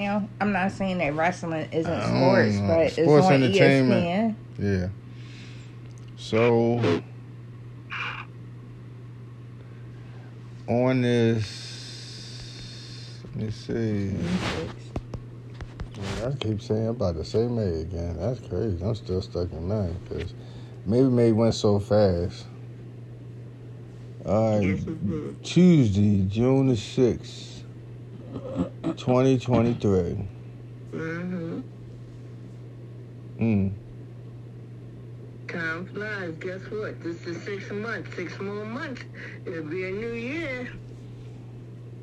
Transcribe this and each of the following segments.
now. I'm not saying that wrestling isn't I don't sports, but Sports it's on entertainment. ESPN. Yeah. So on this, let me see. I keep saying I'm about to say May again. That's crazy. I'm still stuck in May because maybe May went so fast. All right, Tuesday, June the sixth, twenty twenty three. Mm-hmm. Mm. Time flies. Guess what? This is six months. Six more months. It'll be a new year.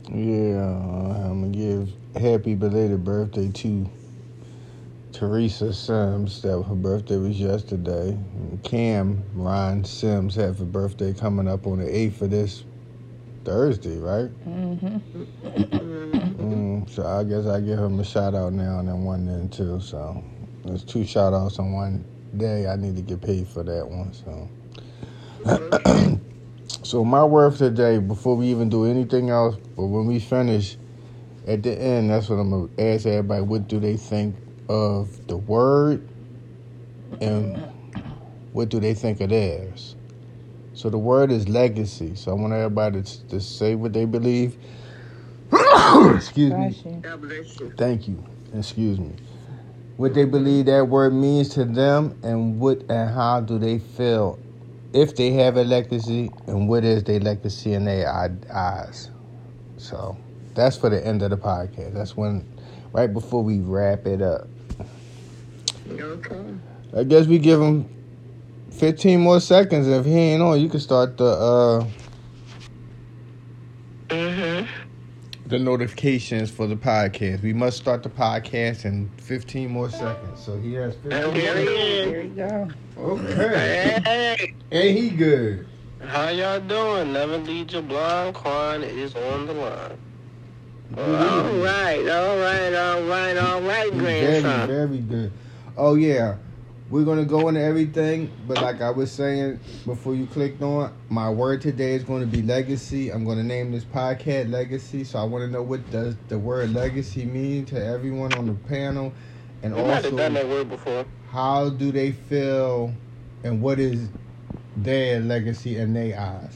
Yeah, I'm gonna give happy belated birthday to Teresa Sims. That her birthday was yesterday. And Cam Ron Sims have a birthday coming up on the eighth of this Thursday, right? Mm-hmm. So I guess I give him a shout out now and then one then too. So there's two shout outs on one day. I need to get paid for that one. So. So my word today, before we even do anything else, but when we finish, at the end, that's what I'm gonna ask everybody. What do they think of the word, and what do they think of theirs? So the word is legacy. So I want everybody to, to say what they believe. Excuse me. Bless you. God bless you. Thank you. Excuse me. What they believe that word means to them, and what and how do they feel if they have a legacy, and what is their legacy in their eyes. So that's for the end of the podcast. That's when, right before we wrap it up. Okay. I guess we give him 15 more seconds. If he ain't on, you can start the uh Mm-hmm. The notifications for the podcast. We must start the podcast in 15 more seconds. So he has 15 And there he There is. you go. Okay. Hey, And he good. How y'all doing? Never lead your blind. Quan is on the line. all right, all right, all right, all right, Very, grandson. very good. Oh yeah, we're gonna go into everything, but like I was saying before you clicked on, my word today is going to be legacy. I'm going to name this podcast legacy. So I want to know what does the word legacy mean to everyone on the panel, and might have done also that word before. how do they feel, and what is their legacy in their eyes.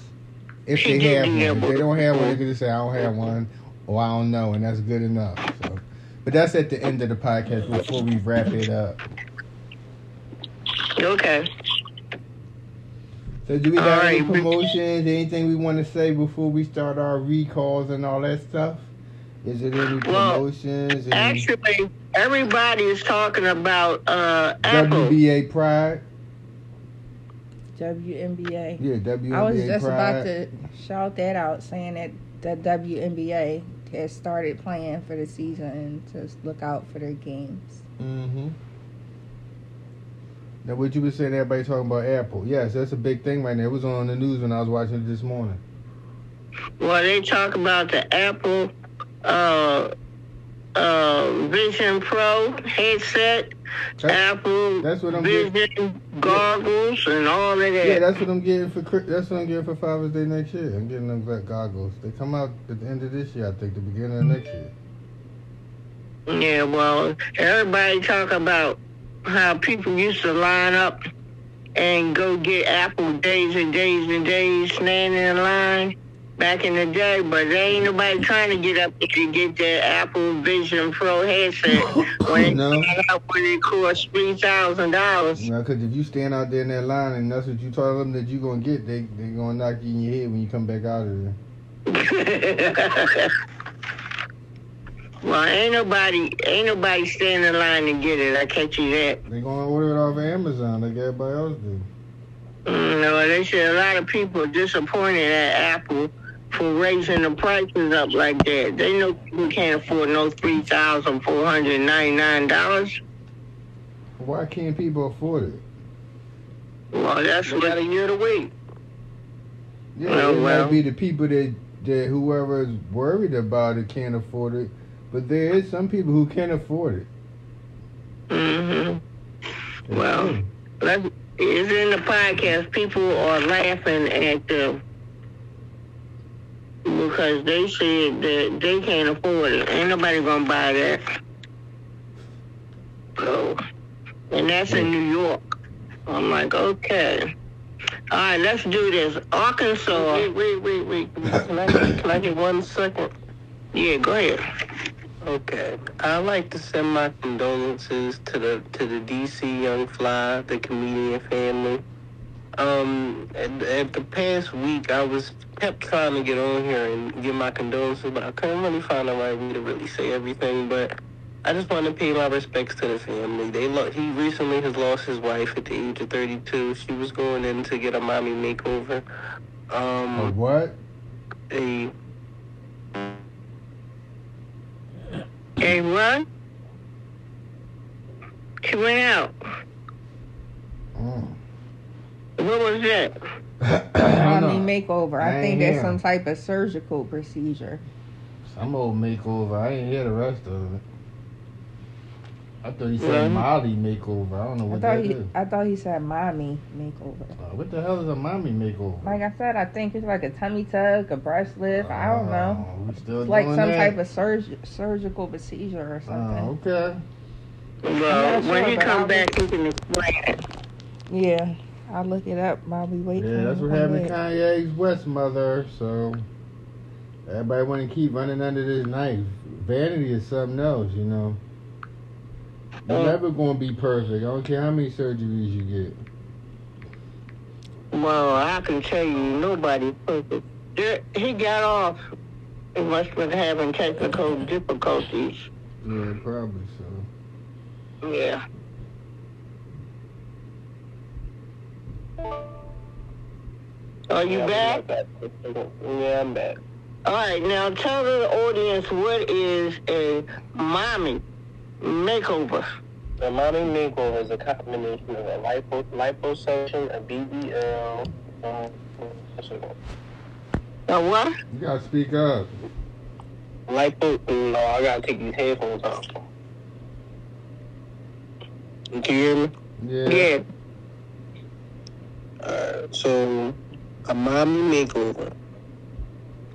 If they have one, if they don't have one, they can just say I don't have one, or I don't know, and that's good enough. So, but that's at the end of the podcast before we wrap it up. Okay. So, do we got All any right. promotions? Anything we want to say before we start our recalls and all that stuff? Is it any Well, promotions? Any Actually, everybody is talking about uh, Apple. WBA Pride? WNBA. Yeah, WNBA I was just Pride. about to shout that out, saying that the WNBA has started playing for the season and to look out for their games. Mm-hmm. Now, what you were saying, everybody talking about Apple. Yes, that's a big thing right now. It was on the news when I was watching it this morning. Well, they talk about the Apple uh, uh, Vision Pro headset, That's, Apple that's what I'm getting. Vision goggles, and all of that. Yeah, that's what I'm getting for. That's what I'm getting for Father's Day next year. I'm getting them black goggles. They come out at the end of this year, I think, the beginning of next year. Yeah, well, everybody talk about how people used to line up and go get Apple days and days and days standing in line back in the day, but there ain't nobody trying to get up to get that Apple Vision Pro headset when it No. got up when it cost three thousand dollars. Know, because if you stand out there in that line and that's what you told them that you're going to get, they they going to knock you in your head when you come back out of there. well, ain't nobody ain't nobody standing in line to get it. I catch you that. they going to order it off of Amazon like everybody else do. Mm, No, they said a lot of people are disappointed at Apple for raising the prices up like that. They know people can't afford no three thousand four hundred ninety nine dollars. Why can't people afford it? Well, that's We got a year to wait. Yeah, Well, it well. might be the people that, that whoever is worried about it can't afford it, but there is some people who can't afford it. hmm Well. true. Let's, it's in the podcast. People are laughing at the because they said that they can't afford it. Ain't nobody gonna buy that. go. And that's in New York. I'm like, okay. All right, let's do this. Arkansas. Wait, wait, wait, wait. Can I, can I get one second? Yeah, go ahead. Okay. I'd like to send my condolences to the to the DC Young Fly, the comedian family. Um, at, at the past week, I was kept trying to get on here and give my condolences, but I couldn't really find the right way to really say everything. But I just want to pay my respects to the family. They lo- he recently has lost his wife at the age of 32. She was going in to get a mommy makeover. Um, A what? a Hey, what? She went out. Mm. What was that? I don't Mommy makeover. I, I think ain't that's some type of surgical procedure. Some old makeover. I ain't hear the rest of it. I thought he said Yeah. Molly makeover. I don't know I what thought that he, is. I thought he said mommy makeover. Uh, what the hell is a mommy makeover? Like I said, I think it's like a tummy tuck, a breast lift. I don't know. Oh, we still It's like some that? type of surg- surgical procedure or something. Oh, okay. Well, I'm when sure, he come I'll back, he can explain it. Yeah, I'll look it up while we wait. Yeah, that's what happened to back. Kanye's West mother. So everybody want to keep running under this knife. Vanity is something else, you know. You're Uh. never gonna be perfect. I don't care how many surgeries you get. Well, I can tell you, nobody's perfect. There, he got off. He must have been having technical difficulties. Yeah, probably so. Yeah. Are you Yeah, back? Back. Yeah, I'm back. All right, now tell the audience what is a mommy makeover. The mommy makeover is a combination of a lipo, liposuction, a BBL, um, what's it called? A what? You gotta speak up. lipo. No, I gotta take these headphones off. You can you hear me? Yeah. Yeah. Uh, so, a mommy makeover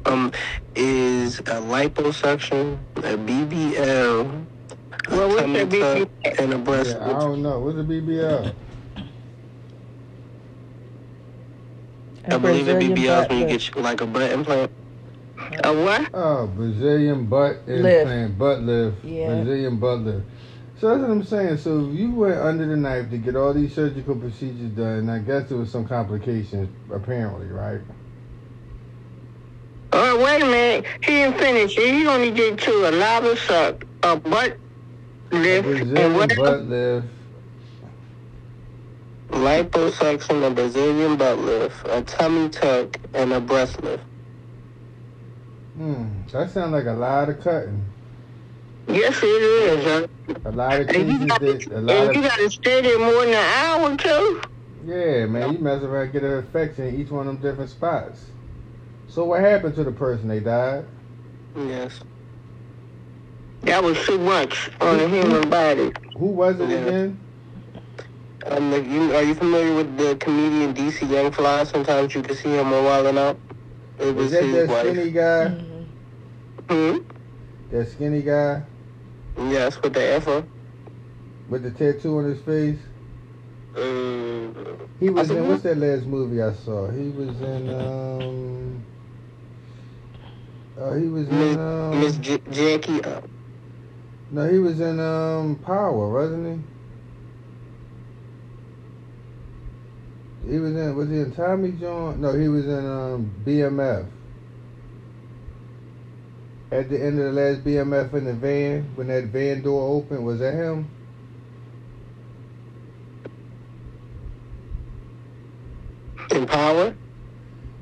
um is a liposuction, a BBL, Well, a what's tummy a BBL? tuck, and a breast. Yeah, I don't know. What's a BBL? I believe a Brazilian BBL is when you lift. get like a butt implant. A what? Oh, Brazilian butt implant, butt lift. Yeah. Brazilian butt lift. So that's what I'm saying. So you went under the knife to get all these surgical procedures done. I guess there was some complications, apparently, right? Oh, wait a minute. He didn't finish it. He only did two. A lava suck, a butt lift, and what butt lift. Liposuction, a Brazilian butt lift, a tummy tuck, and a breast lift. Hmm. That sounds like a lot of cutting. Yes, it is. Huh? A lot of And you got a lot and you got to stay there more than an hour too. yeah, man. You mess around, get an infection in each one of them different spots. So what happened to the person? They died. Yes. That was too much on a human body. Who was it again? Um, you, are you familiar with the comedian DC Young Fly? Sometimes you can see him on Wild 'N Out. It Was was that his that wife. skinny guy? Mhm. Hmm? That skinny guy Yes, with the afro. with the tattoo on his face? Um, He was in what's that last movie I saw? He was in um. Uh, he was in Miss, um. Miss J- Jackie. Uh, No, he was in um Power, wasn't he? He was in. Was he in Tommy John? No, he was in um BMF. At the end of the last BMF in the van, when that van door opened, was that him? in Power.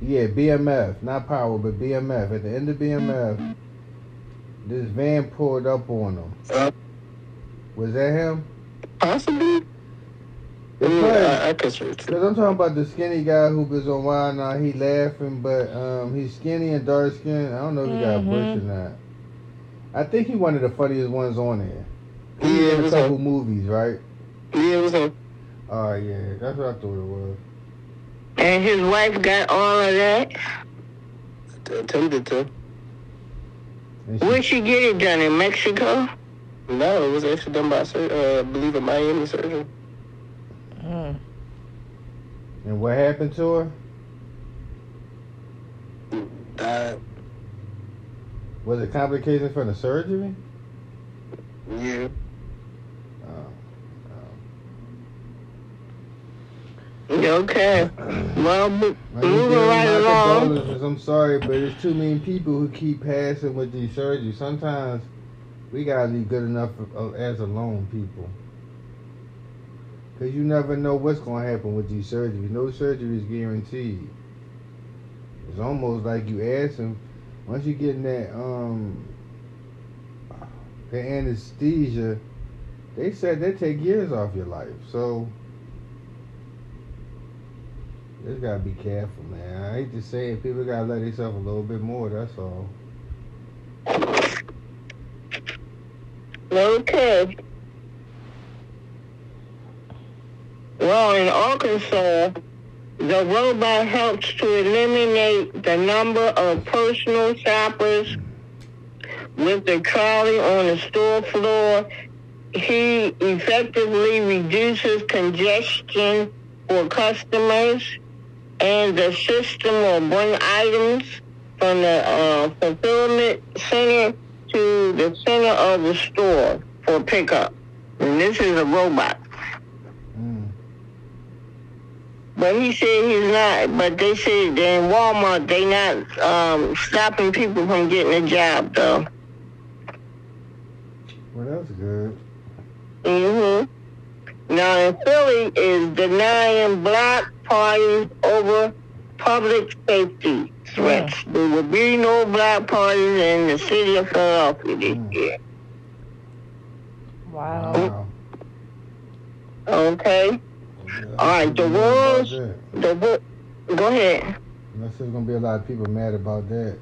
Yeah, BMF, not Power, but BMF. At the end of BMF, this van pulled up on him. Uh, Was that him? possibly. It's Mm, I, I Cause I'm talking about the skinny guy who was on Wild now. He laughing, but um, he's skinny and dark skinned. I don't know if he got a bush or not. I think he one of the funniest ones on there. Yeah, He it was in a couple him. movies, right? Yeah, it was him. Oh yeah, that's what I thought it was. And his wife got all of that. Attempted to. Where'd she get it done? In Mexico? No, it was actually done by, sur- uh, I believe, a Miami surgeon. Mm. And what happened to her? Died. Was it complications from the surgery? Yeah. Oh, Okay. Well, mo- moving right along. I'm sorry, but there's too many people who keep passing with these surgeries. Sometimes we gotta be good enough as alone, people. Cause you never know what's gonna happen with these surgeries. No surgery is guaranteed. It's almost like you ask them once you get in that um the anesthesia, they said they take years off your life. So just gotta be careful, man. I hate to say it, people gotta let themselves a little bit more. That's all. Okay. Well, in Arkansas, the robot helps to eliminate the number of personal shoppers with the trolley on the store floor. He effectively reduces congestion for customers, and the system will bring items from the uh, fulfillment center to the center of the store for pickup. And this is a robot. Mm. But he said he's not, but they said that in Walmart they not um, stopping people from getting a job though. Well, that's good. hmm Now in Philly is denying black parties over public safety threats. There will be no black parties in the city of Philadelphia this Mm. year. Wow. Wow. Okay? All right, the world's- The wo- Go ahead. Unless there's gonna be a lot of people mad about that.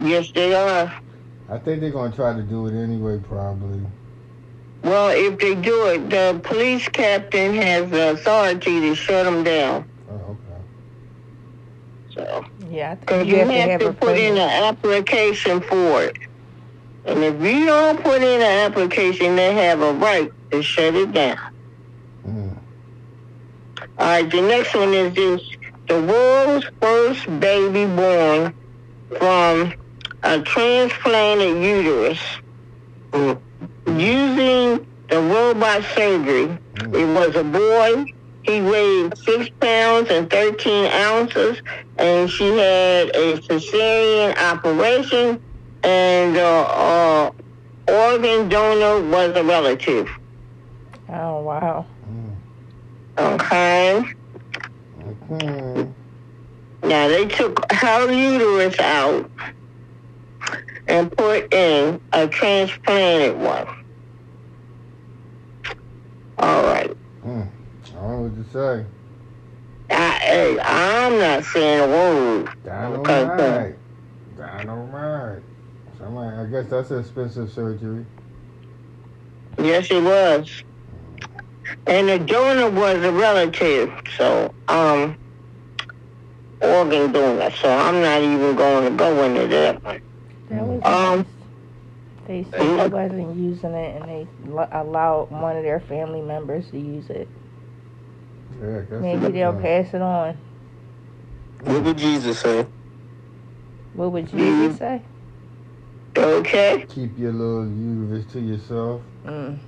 Yes, they are. I think they're gonna try to do it anyway, probably. Well, if they do it, the police captain has the authority to shut them down. Oh, okay. So, Yeah, because you, you have, have to, a put in an application for it. And if you don't put in an application, they have a right to shut it down. Mm. All right, the next one is this. The world's first baby born from a transplanted uterus using the robot surgery. Mm. It was a boy. He weighed six pounds and 13 ounces, and she had a cesarean operation, and the uh, organ donor was a relative. Oh wow. Okay. Okay. Now they took her uterus out and put in a transplanted one. All right. Mm. I don't know what to say. I, hey, I'm not saying a word. Dynamite. Dynamite. Somebody, I guess that's expensive surgery. Yes, it was. And the donor was a relative, so um, organ donor. So I'm not even going to go into that one. That was Um. They said they wasn't using it, and they allowed one of their family members to use it. Yeah, that's Maybe a- they'll pass it on. What would Jesus say? What would. Jesus say? Okay. Keep your little uterus to yourself. Mm.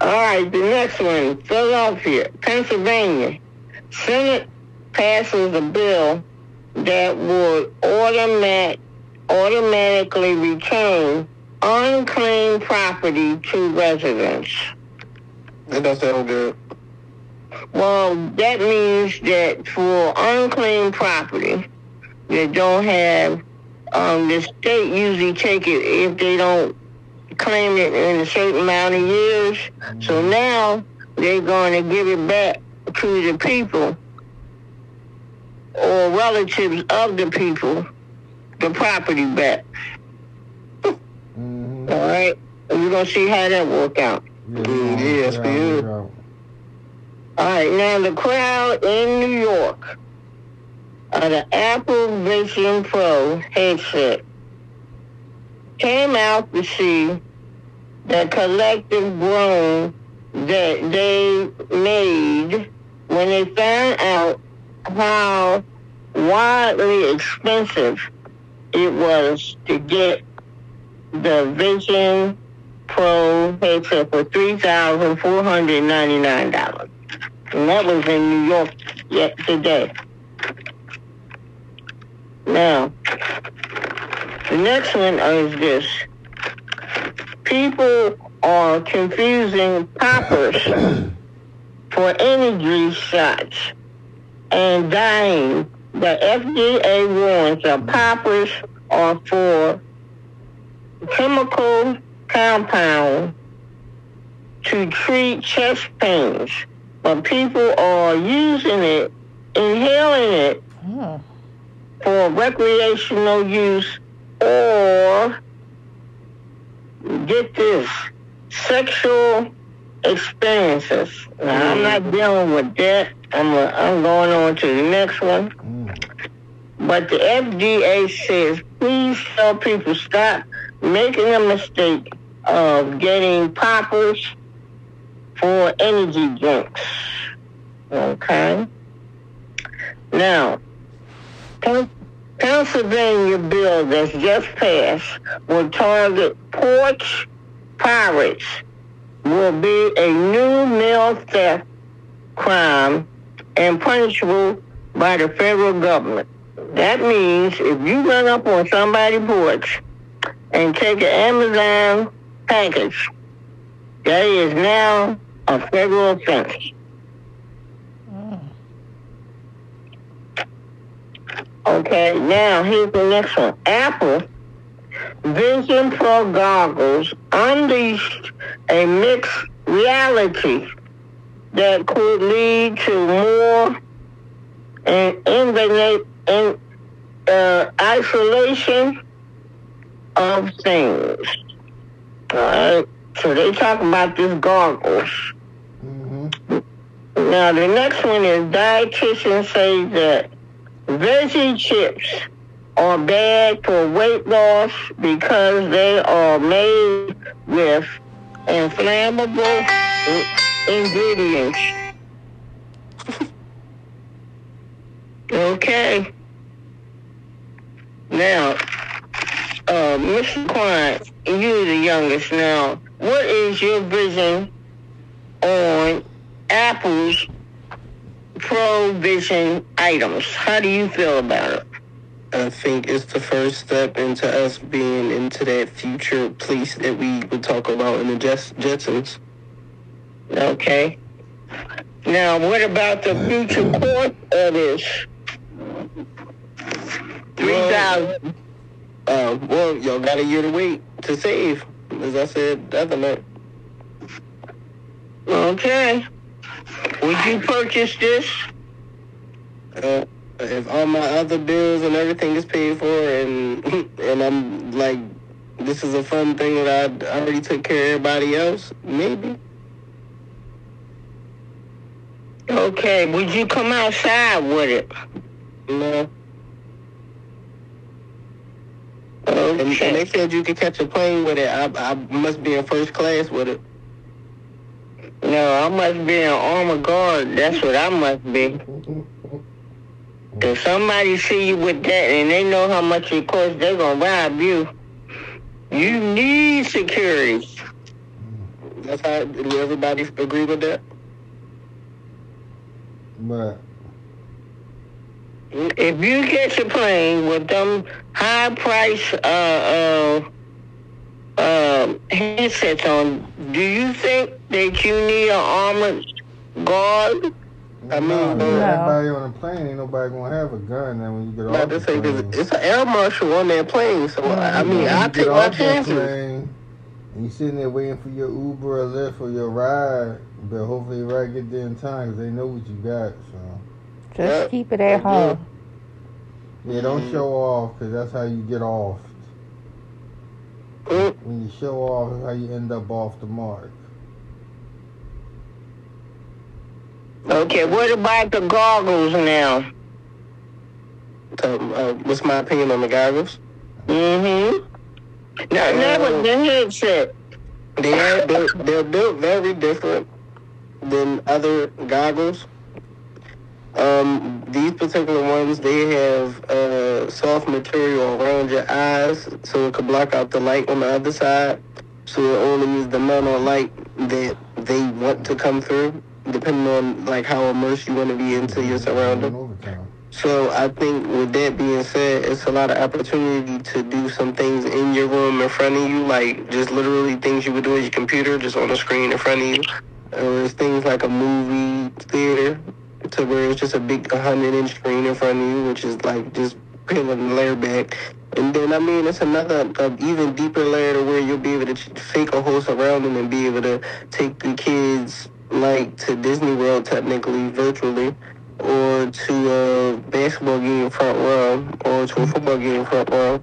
All right, the next one, Philadelphia, Pennsylvania. Senate passes a bill that would automat, automatically return unclaimed property to residents. That does sound good. Well, that means that for unclaimed property that don't have, um, the state usually take it if they don't claim it in a certain amount of years. So now they're going to give it back to the people or relatives of the people, the property back. Mm-hmm. All right, we're gonna see how that work out. Yeah, Mm, yeah, yeah, that's yeah, good. yeah. All right, now the crowd in New York of the Apple Vision Pro headset came out to see the collective groan that they made when they found out how wildly expensive it was to get the Vision Pro headset for $3,499. And that was in New York yet today. Now, the next one is this. People are confusing poppers for energy shots and dying. The FDA warns that poppers are for chemical compound to treat chest pains, but people are using it, inhaling it Oh. for recreational use or get this sexual experiences. Now, I'm not dealing with that. I'm, uh, I'm going on to the next one. Mm. But the FDA says, please tell people stop making a mistake of getting poppers for energy drinks. Okay? Now, Pennsylvania bill that's just passed will target porch pirates will be a new mail theft crime and punishable by the federal government. That means if you run up on somebody's porch and take an Amazon package, that is now a federal offense. Okay, now here's the next one. Apple Vision Pro goggles unleashed a mixed reality that could lead to more and infinite in, uh, isolation of things. All right. So they talk about these goggles. Now the next one is dietitians say that veggie chips are bad for weight loss because they are made with inflammable ingredients. okay. Now, uh, Mr. Klein, you're the youngest now. What is your vision on Apple's Pro Vision items? How do you feel about it? I think it's the first step into us being into that future place that we would talk about in the Jets- Jetsons. Okay. Now, what about the future course of this? Three thousand. Uh, well, y'all got a year to wait to save, as I said the other night. Okay. Would you purchase this? Uh, if all my other bills and everything is paid for, and and I'm like, this is a fun thing that I already took care of everybody else, maybe. Okay. Would you come outside with it? No. And, and Okay. they said you could catch a plane with it. I, I must be in first class with it. No, I must be an armor guard. That's what I must be. If somebody see you with that and they know how much it costs, they're gonna rob you. You need security. That's how. Do everybody agree with that? But If you catch a plane with them high price uh uh uh headsets on, do you think that you need an armored guard? I mean, no, no. everybody on the plane ain't nobody gonna have a gun. Then when you get off about to the say plane, it's an air marshal on that plane, so I mean, When I take my off chances. plane, and you sitting there waiting for your Uber or Lyft or your ride, but hopefully your ride get there in time because they know what you got. So Just Yeah. keep it at home. yeah, don't show off because that's how you get off. When you show off, how you end up off the mark. Okay, what about the goggles now? Um, uh, what's my opinion on the goggles? Mm-hmm. Now, that was the headset. They are built, they're built very different than other goggles. Um, these particular ones, they have uh, soft material around your eyes, so it can block out the light on the other side. So it only is the amount of light that they want to come through, depending on like how immersed you want to be into your surroundings. So I think with that being said, it's a lot of opportunity to do some things in your room in front of you, like just literally things you would do on your computer, just on the screen in front of you. Or it's things like a movie theater, to where it's just a big 100 inch screen in front of you, which is like just peeling the layer back. And then, I mean, it's another uh, even deeper layer to where you'll be able to fake a whole surrounding and be able to take the kids like to Disney World technically virtually or to a basketball game front row, or to a football game front row,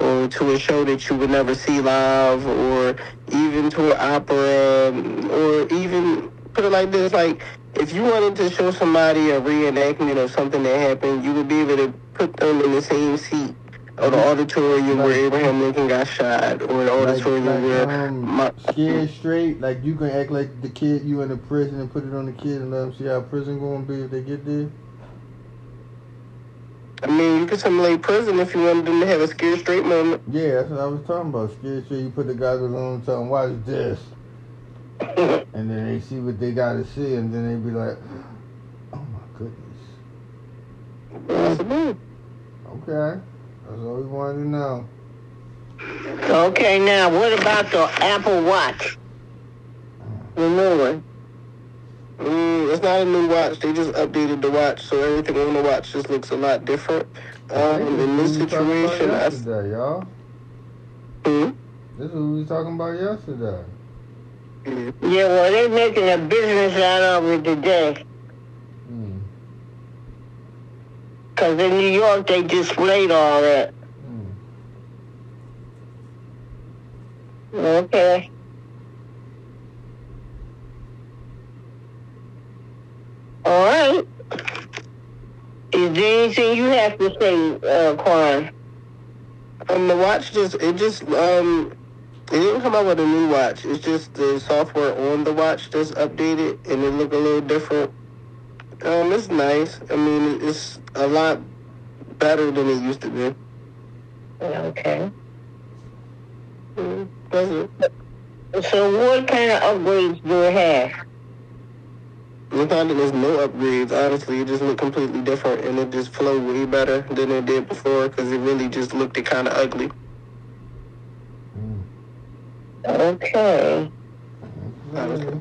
or to a show that you would never see live, or even to an opera, or even put it like this, like if you wanted to show somebody a reenactment of something that happened, you would be able to put them in the same seat of the auditorium where Abraham Lincoln got shot, or the Like, auditorium like, where um, my, scared straight. Like you can act like the kid you in the prison and put it on the kid and let them see how prison gonna be if they get there. I mean, you could simulate prison if you wanted them to have a scared straight moment. Yeah, that's what I was talking about. Scared straight. You put the goggles on and tell them watch this, and then they see what they gotta see, and then they be like, oh my goodness. Okay, that's all we wanted to know. Okay, now what about the Apple Watch? The new one. Mm, it's not a new watch. They just updated the watch, so everything on the watch just looks a lot different. Um, in this This is what we was talking situation, about I, yesterday, y'all. hmm? This is what we was talking about yesterday. Yeah, well, they're making a business out of it today. Mm, Because in New York, they displayed all that. mm. Okay. All right. Is there anything you have to say, uh, Quan? um, the watch just it just um, it didn't come out with a new watch. It's just the software on the watch just updated, and it look a little different. Um, it's nice. I mean, it's a lot better than it used to be. Okay. Mm, that's it. So what kind of upgrades do it have? It's not that there's no upgrades. Honestly, it just looked completely different, and it just flowed way better than it did before because it really just looked kind of ugly. Okay. Okay.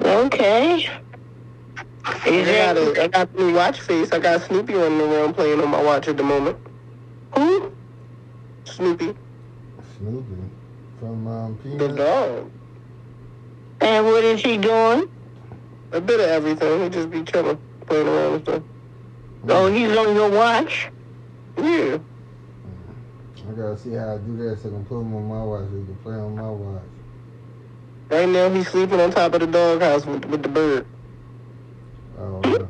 Okay. I got, it a, I got a new watch face. I got Snoopy running around playing on my watch at the moment. who? Snoopy, Snoopy from um, the dog. And what is he doing? A bit of everything. He just be chilling, playing around and stuff. Oh, he's on your watch? Yeah. I gotta see how I do that so I can put him on my watch so he can play on my watch. Right now, he's sleeping on top of the doghouse with, with the bird. Oh, right.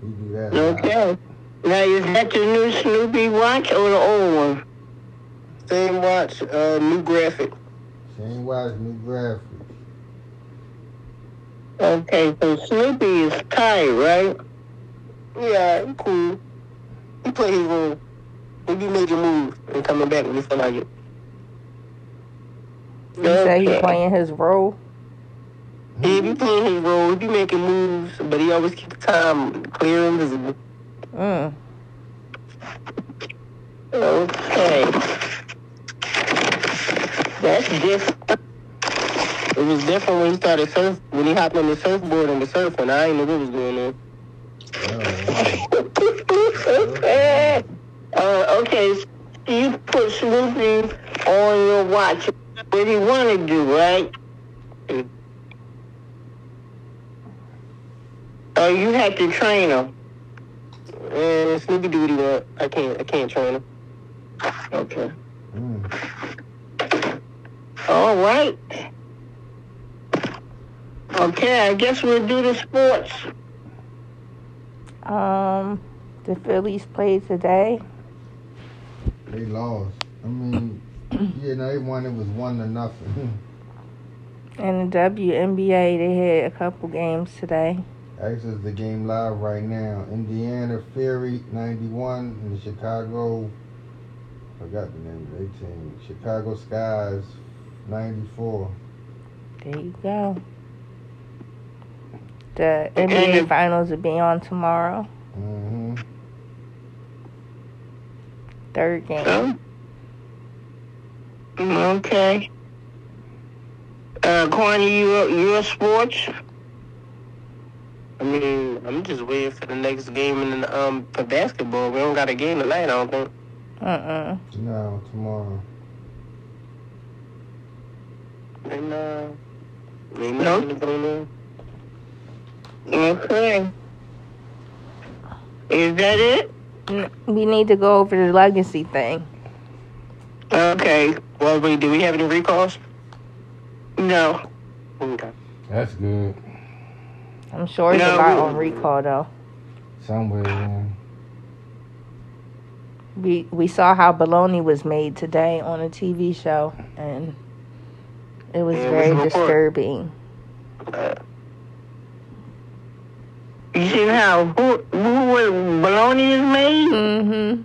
He do that. Okay. Now, is that the new Snoopy watch or the old one? Same watch, uh, new graphic. Same watch, new graphics. Okay, so Snoopy is tight, right? Yeah, cool. He play his role. He be making moves and coming back when he feel like it. You say he Okay. playing his role. He be playing his role. He be making moves, but he always keep the time clear and visible. Mm. Okay. That's different. It was different when he started surf when he hopped on the surfboard and was surfing. I didn't know what was going on. Oh, okay. Uh, okay, so you put Snoopy on your watch. What he want to do, right? Or you had to train him. And Snoopy do what he want. I can't I can't train him. Okay. mm. All right. Okay, I guess we'll do the sports. Um, the Phillies played today. They lost. I mean, Yeah, no, they won. It was one to nothing. And the WNBA, they had a couple games today. Actually, it's the game live right now. Indiana Fury 91 and the Chicago. Forgot the name of their team. Chicago Skies 94. There you go. The NBA finals will be on tomorrow. Mm-hmm. Third game. Okay. Uh, Kwani, you you a sports? I mean, I'm just waiting for the next game and then um for basketball. We don't got a game tonight, I don't think. Uh-uh. No, tomorrow. And uh, ain't No. nothing going. Okay. Is that it? We need to go over the legacy thing. Okay. Well, wait, do we have any recalls? No. Okay. That's good. I'm sure it's No, a lot we- on recall though. Somewhere, yeah. We we saw how bologna was made today on a TV show, and it was Yeah, very what's the report? disturbing. Uh, You see how who who was bologna is made? hmm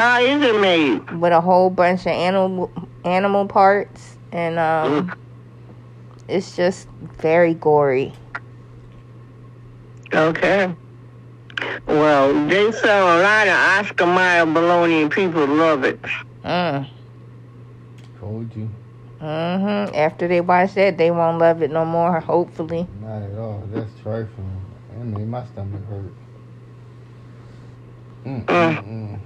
How is it made? With a whole bunch of animal animal parts, and um, Mm. it's just very gory. Okay. Well, they sell a lot of Oscar Mayer bologna and people love it. Mm. Told you. Mm hmm After they watch that, they won't love it no more. Hopefully. Not at all. That's trifling. That made my stomach hurt. Mm, mm, mm. All right, well,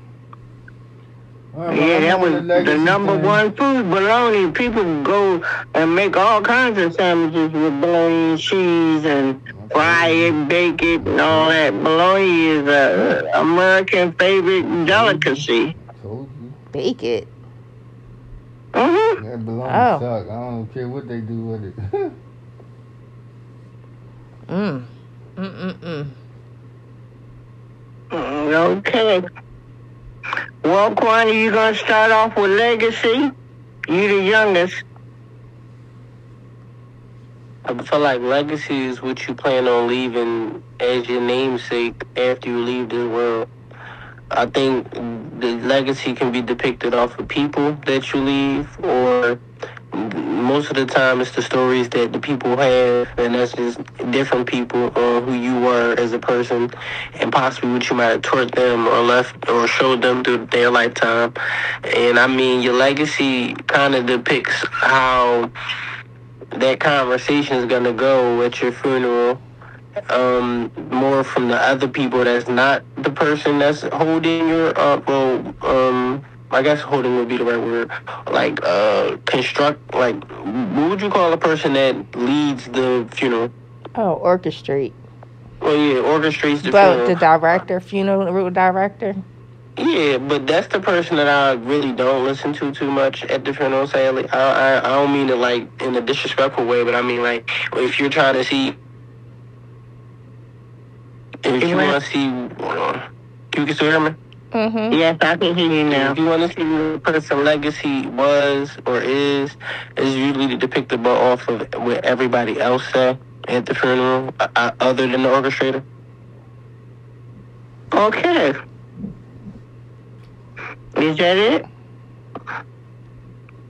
Yeah, that was the the number thing. one food, bologna. People go and make all kinds of sandwiches with bologna and cheese and fry it, bake it, and all that. Bologna is a American favorite delicacy. Told you. Bake it. Mm-hmm. That bologna Oh. suck. I don't care what they do with it. Mm. Mm-mm-mm. Mm, Okay. Well, Kwani, you gonna start off with legacy? You the youngest. I feel like legacy is what you plan on leaving as your namesake after you leave this world. I think the legacy can be depicted off of people that you leave, or most of the time it's the stories that the people have, and that's just different people or who you were as a person, and possibly what you might have taught them or left or showed them through their lifetime. And I mean, your legacy kind of depicts how that conversation is gonna go at your funeral. Um, more from the other people that's not the person that's holding your uh well um I guess holding would be the right word. Like uh construct like what would you call a person that leads the funeral? Oh, orchestrate. Well yeah, orchestrates the But funeral. the director, funeral director. Yeah, but that's the person that I really don't listen to too much at the funeral. Sadly, I, I I don't mean it like in a disrespectful way, but I mean like if you're trying to see, if you want to see, hold on. you can still hear me. Mm-hmm. Yes, I can hear you now. If you want to see what a person's legacy was or is, is usually the by off of what everybody else say at the funeral, uh, uh, other than the orchestrator. Okay. Is that it?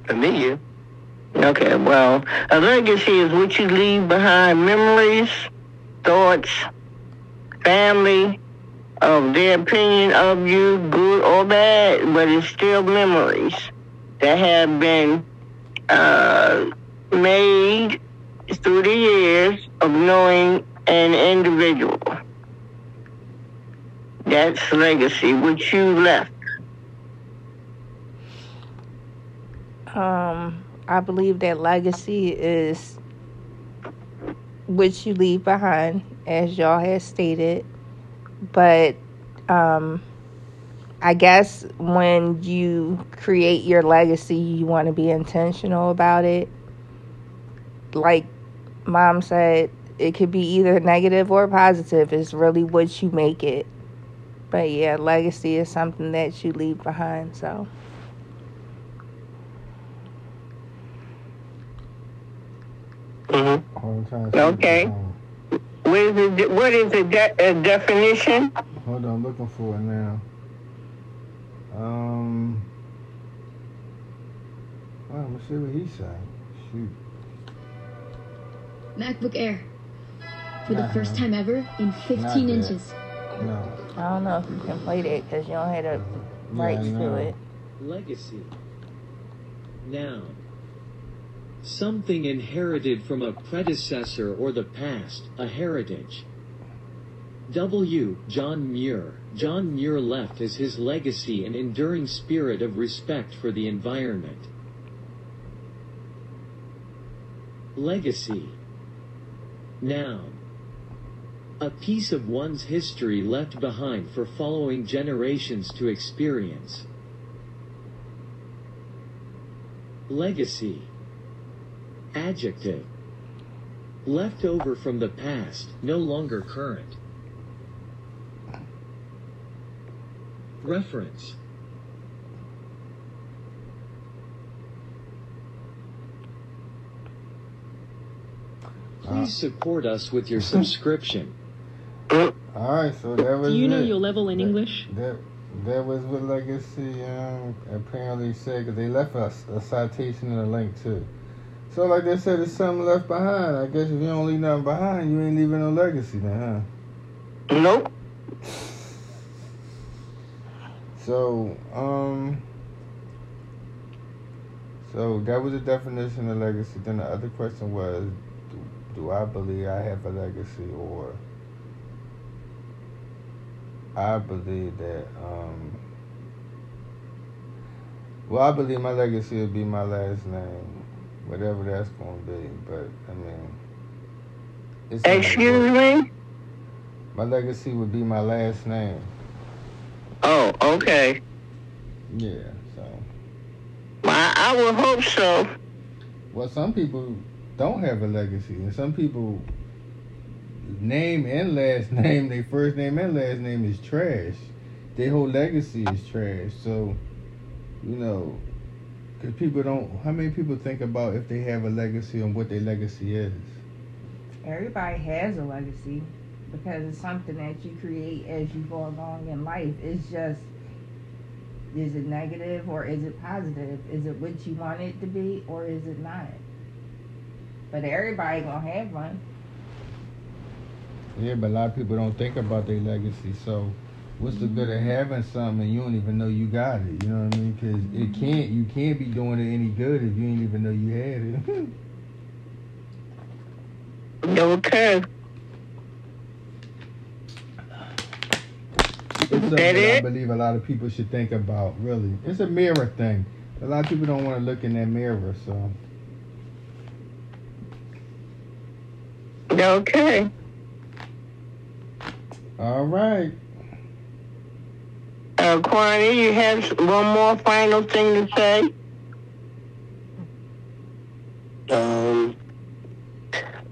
For me, yeah. Okay, well, a legacy is what you leave behind memories, thoughts, family, of their opinion of you, good or bad, but it's still memories that have been uh, made through the years of knowing an individual. That's legacy, which you left. Um, I believe that legacy is what you leave behind, as y'all had stated. But um, I guess when you create your legacy, you want to be intentional about it. Like mom said, it could be either negative or positive. It's really what you make it. But yeah, legacy is something that you leave behind. So. Mm-hmm. Okay it's on. What is the what is the de- uh, definition? Hold on, I'm looking for it now. Um. Well, I'm gonna see what he said. Shoot. MacBook Air. For the Nah. first time ever in 15 inches. No. I don't know if you can play that because you don't have the Yeah, rights to it. Legacy. Noun. Something inherited from a predecessor or the past, a heritage. W. John Muir. John Muir left as his legacy an enduring spirit of respect for the environment. Legacy. Noun. A piece of one's history left behind for following generations to experience. Legacy. Adjective. Left over from the past, no longer current. Reference. Please support us with your subscription. All right, so that was. Do you know it. your level in That- English? That that was what legacy um, apparently said because they left us a citation and a link too. So like they said, it's something left behind. I guess if you don't leave nothing behind, you ain't leaving no legacy then, huh? Nope. So, um, so that was the definition of legacy. Then the other question was, do, do I believe I have a legacy, or I believe that, um, well, I believe my legacy would be my last name, whatever that's going to be. But I mean, it's Excuse me. My legacy would be my last name. Oh, okay. Yeah. So. I, I would hope so. Well, some people don't have a legacy, and some people name and last name, their first name and last name is trash. Their whole legacy is trash. So, you know, because people don't. How many people think about if they have a legacy and what their legacy is? Everybody has a legacy because it's something that you create as you go along in life. It's just, is it negative or is it positive? Is it what you want it to be or is it not? But everybody gonna have one. Yeah, but a lot of people don't think about their legacy. So, what's the mm-hmm. good of having something and you don't even know you got it? You know what I mean? Because it mm-hmm. can't. You can't be doing it any good if you ain't even know you had it. Okay. It's something That that I believe a lot of people should think about. Really, it's a mirror thing. A lot of people don't want to look in that mirror. So, Okay. all right. Uh, Kwani, you have one more final thing to say? Um,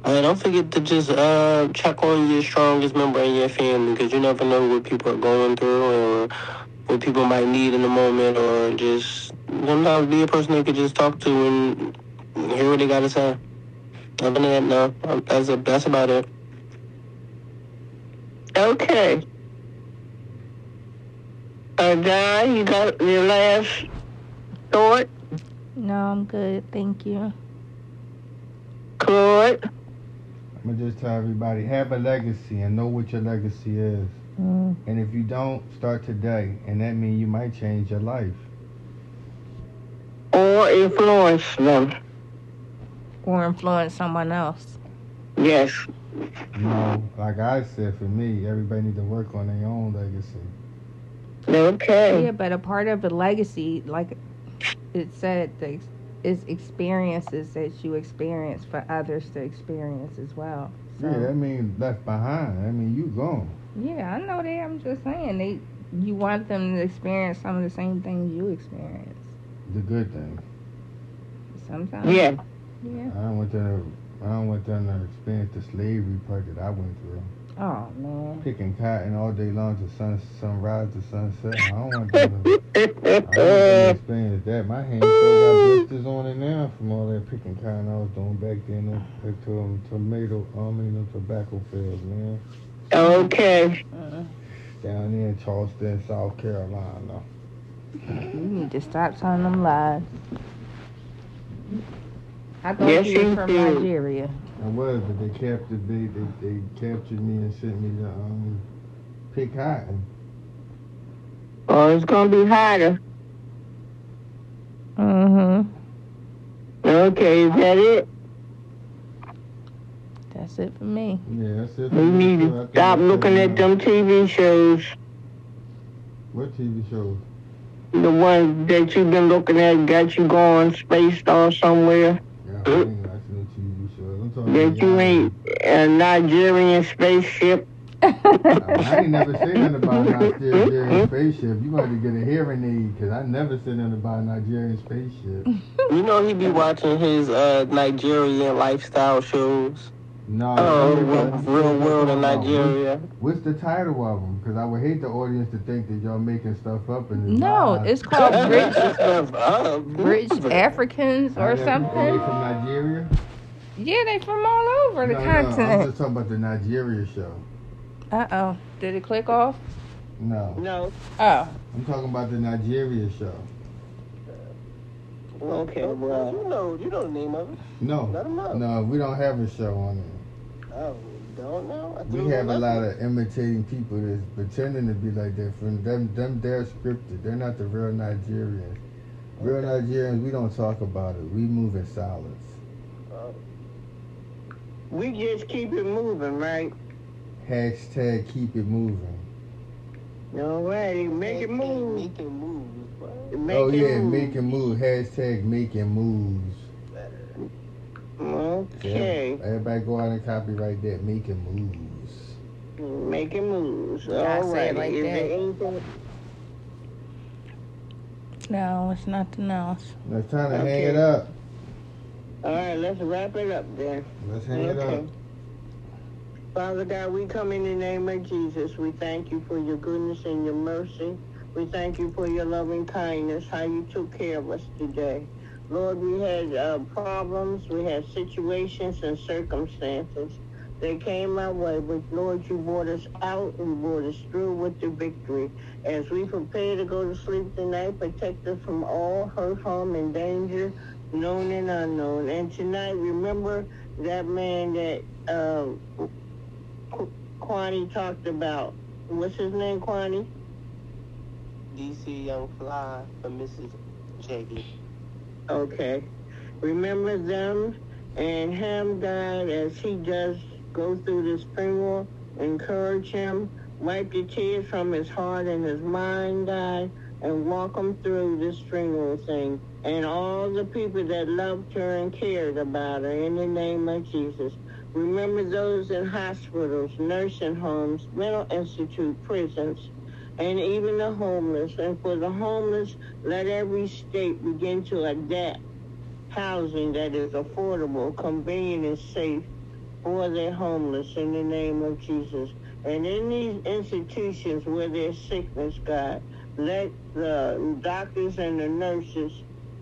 uh, don't forget to just uh, check on your strongest member in your family because you never know what people are going through or what people might need in the moment or just sometimes be a person they could just talk to and hear what they got to say. Other than that, no, um, that's, a, that's about it. Okay. Uh, Don, you got your last thought? No, I'm good. Thank you. Claude? I'm gonna just tell everybody: have a legacy and know what your legacy is. Mm. And if you don't, start today, and that means you might change your life. Or influence them? Or influence someone else. Yes. You know, like I said, for me, everybody need to work on their own legacy. Okay. Yeah, but a part of a legacy, like it said, the, ex- is experiences that you experience for others to experience as well. So, Yeah, that means left behind. I mean, you gone. yeah, I know that. I'm just saying they. You want them to experience some of the same things you experience. The good thing. Sometimes. Yeah. Yeah. I don't want them. To, I don't want them to experience the slavery part that I went through. Oh man. Picking cotton all day long to sun sunrise to sunset. I don't want to I don't understand is that my hand still got blisters on it now from all that picking cotton I was doing back then. Back to um, tomato, I mean, them tobacco fields, man. okay. Down there in Charleston, South Carolina. You need to stop telling them lies. I thought Yes, you were you from do. Nigeria. I was, but they captured they, they they captured me and sent me to um pick cotton. Oh, it's gonna be hotter. Mm-hmm. Okay, is that it? That's it for me. Yeah, that's it. for We me, need too. I to think stop that's looking it at now. them TV shows. What TV shows? The ones that you've been looking at got you going spaced off somewhere. Yeah, I ain't watching no TV shows. I'm talking That you ain't a Nigerian spaceship. I ain't never said nothing about Nigerian spaceship. You going to get a hearing aid because I never said nothing about Nigerian spaceship. You know he be watching his uh, Nigerian lifestyle shows. No. Oh, real, real world in Nigeria. What's the title of them? Because I would hate the audience to think that y'all making stuff up and it's No, not. it's called Rich Rich Africans or they- Are they something. from Nigeria? Yeah, they from all over the no, no, I'm just talking about the Nigeria show. Uh oh. Did it click off? No, No. Oh. I'm talking about the Nigeria show. Okay, well. You know, you know the name of it. No, Let 'em know. no, we don't have a show on it. Oh, don't know. I We have a lot of imitating people that's pretending to be like that. From them, them, they're scripted. They're not the real Nigerians. Real Nigerians, we don't talk about it. We move in silence. Oh. We just keep it moving, right? Hashtag keep it moving. All right, make it move. Making moves. What? Make oh it yeah, move. making moves. Hashtag making moves. Okay, Yeah, Everybody go out and copyright that. Making moves. making moves. Yeah, I All say right. like Is that. there anything? No, it's nothing else. Now it's time to hang it up. All right, let's wrap it up then. Let's hang it up. Father God, we come in the name of Jesus. We thank you for your goodness and your mercy. We thank you for your loving kindness, how you took care of us today. Lord, we had uh, problems, we had situations and circumstances that came our way, but Lord, you brought us out and brought us through with the victory. As we prepare to go to sleep tonight, protect us from all hurt, harm, and danger, known and unknown. And tonight, remember that man that uh, Kwani talked about. What's his name, Kwani? DC Young Fly for Mrs. Jacky. Okay. Remember them and him, God, as he does go through this funeral. Encourage him. Wipe the tears from his heart and his mind, God, and walk him through this funeral thing. And all the people that loved her and cared about her in the name of Jesus. Remember those in hospitals, nursing homes, mental institute, prisons, and even the homeless. And for the homeless, let every state begin to adapt housing that is affordable, convenient, and safe for their homeless in the name of Jesus. And in these institutions where there's sickness, God, let the doctors and the nurses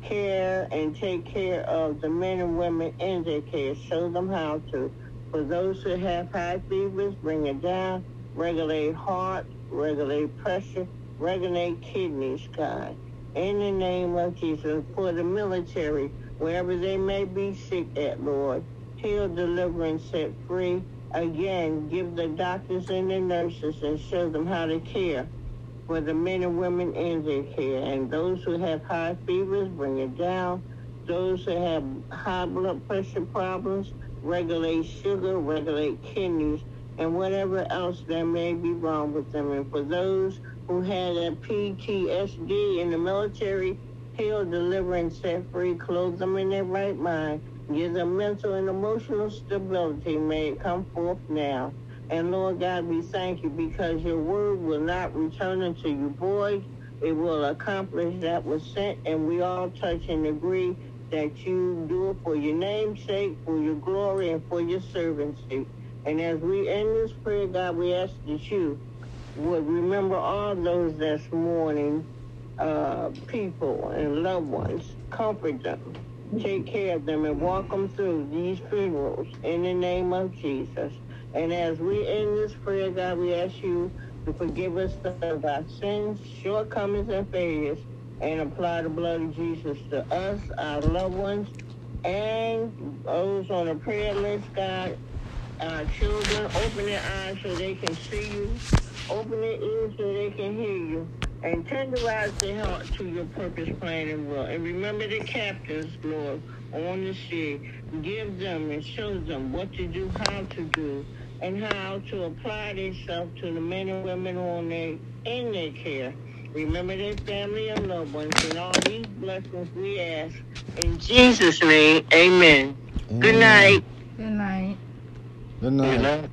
care and take care of the men and women in their care. Show them how to. For those who have high fevers, bring it down. Regulate heart, regulate pressure, regulate kidneys, God. In the name of Jesus, for the military, wherever they may be sick at, Lord, heal, deliver, and set free. Again, give the doctors and the nurses and show them how to care for the men and women in their care. And those who have high fevers, bring it down. Those who have high blood pressure problems, regulate sugar, regulate kidneys, and whatever else that may be wrong with them. And for those who had a PTSD in the military, heal, deliver, and set free, clothe them in their right mind, give them mental and emotional stability. May it come forth now. And Lord God, we thank you because your word will not return unto you void. It will accomplish that was sent, and we all touch and agree that you do it for your name's sake, for your glory, and for your servant's sake. And as we end this prayer, God, we ask that you would remember all those that's mourning uh, people and loved ones. Comfort them, take care of them, and walk them through these funerals in the name of Jesus. And as we end this prayer, God, we ask you to forgive us of our sins, shortcomings, and failures, and apply the blood of Jesus to us, our loved ones, and those on the prayer list, God. Our children, open their eyes so they can see you. Open their ears so they can hear you. And tenderize their heart to your purpose, plan, and will. And remember the captains, Lord, on the sea. Give them and show them what to do, how to do, and how to apply themselves to the men and women on their, in their care. Remember their family and loved ones, and all these blessings we ask. In Jesus' name, amen. Good night. Good night. Good night.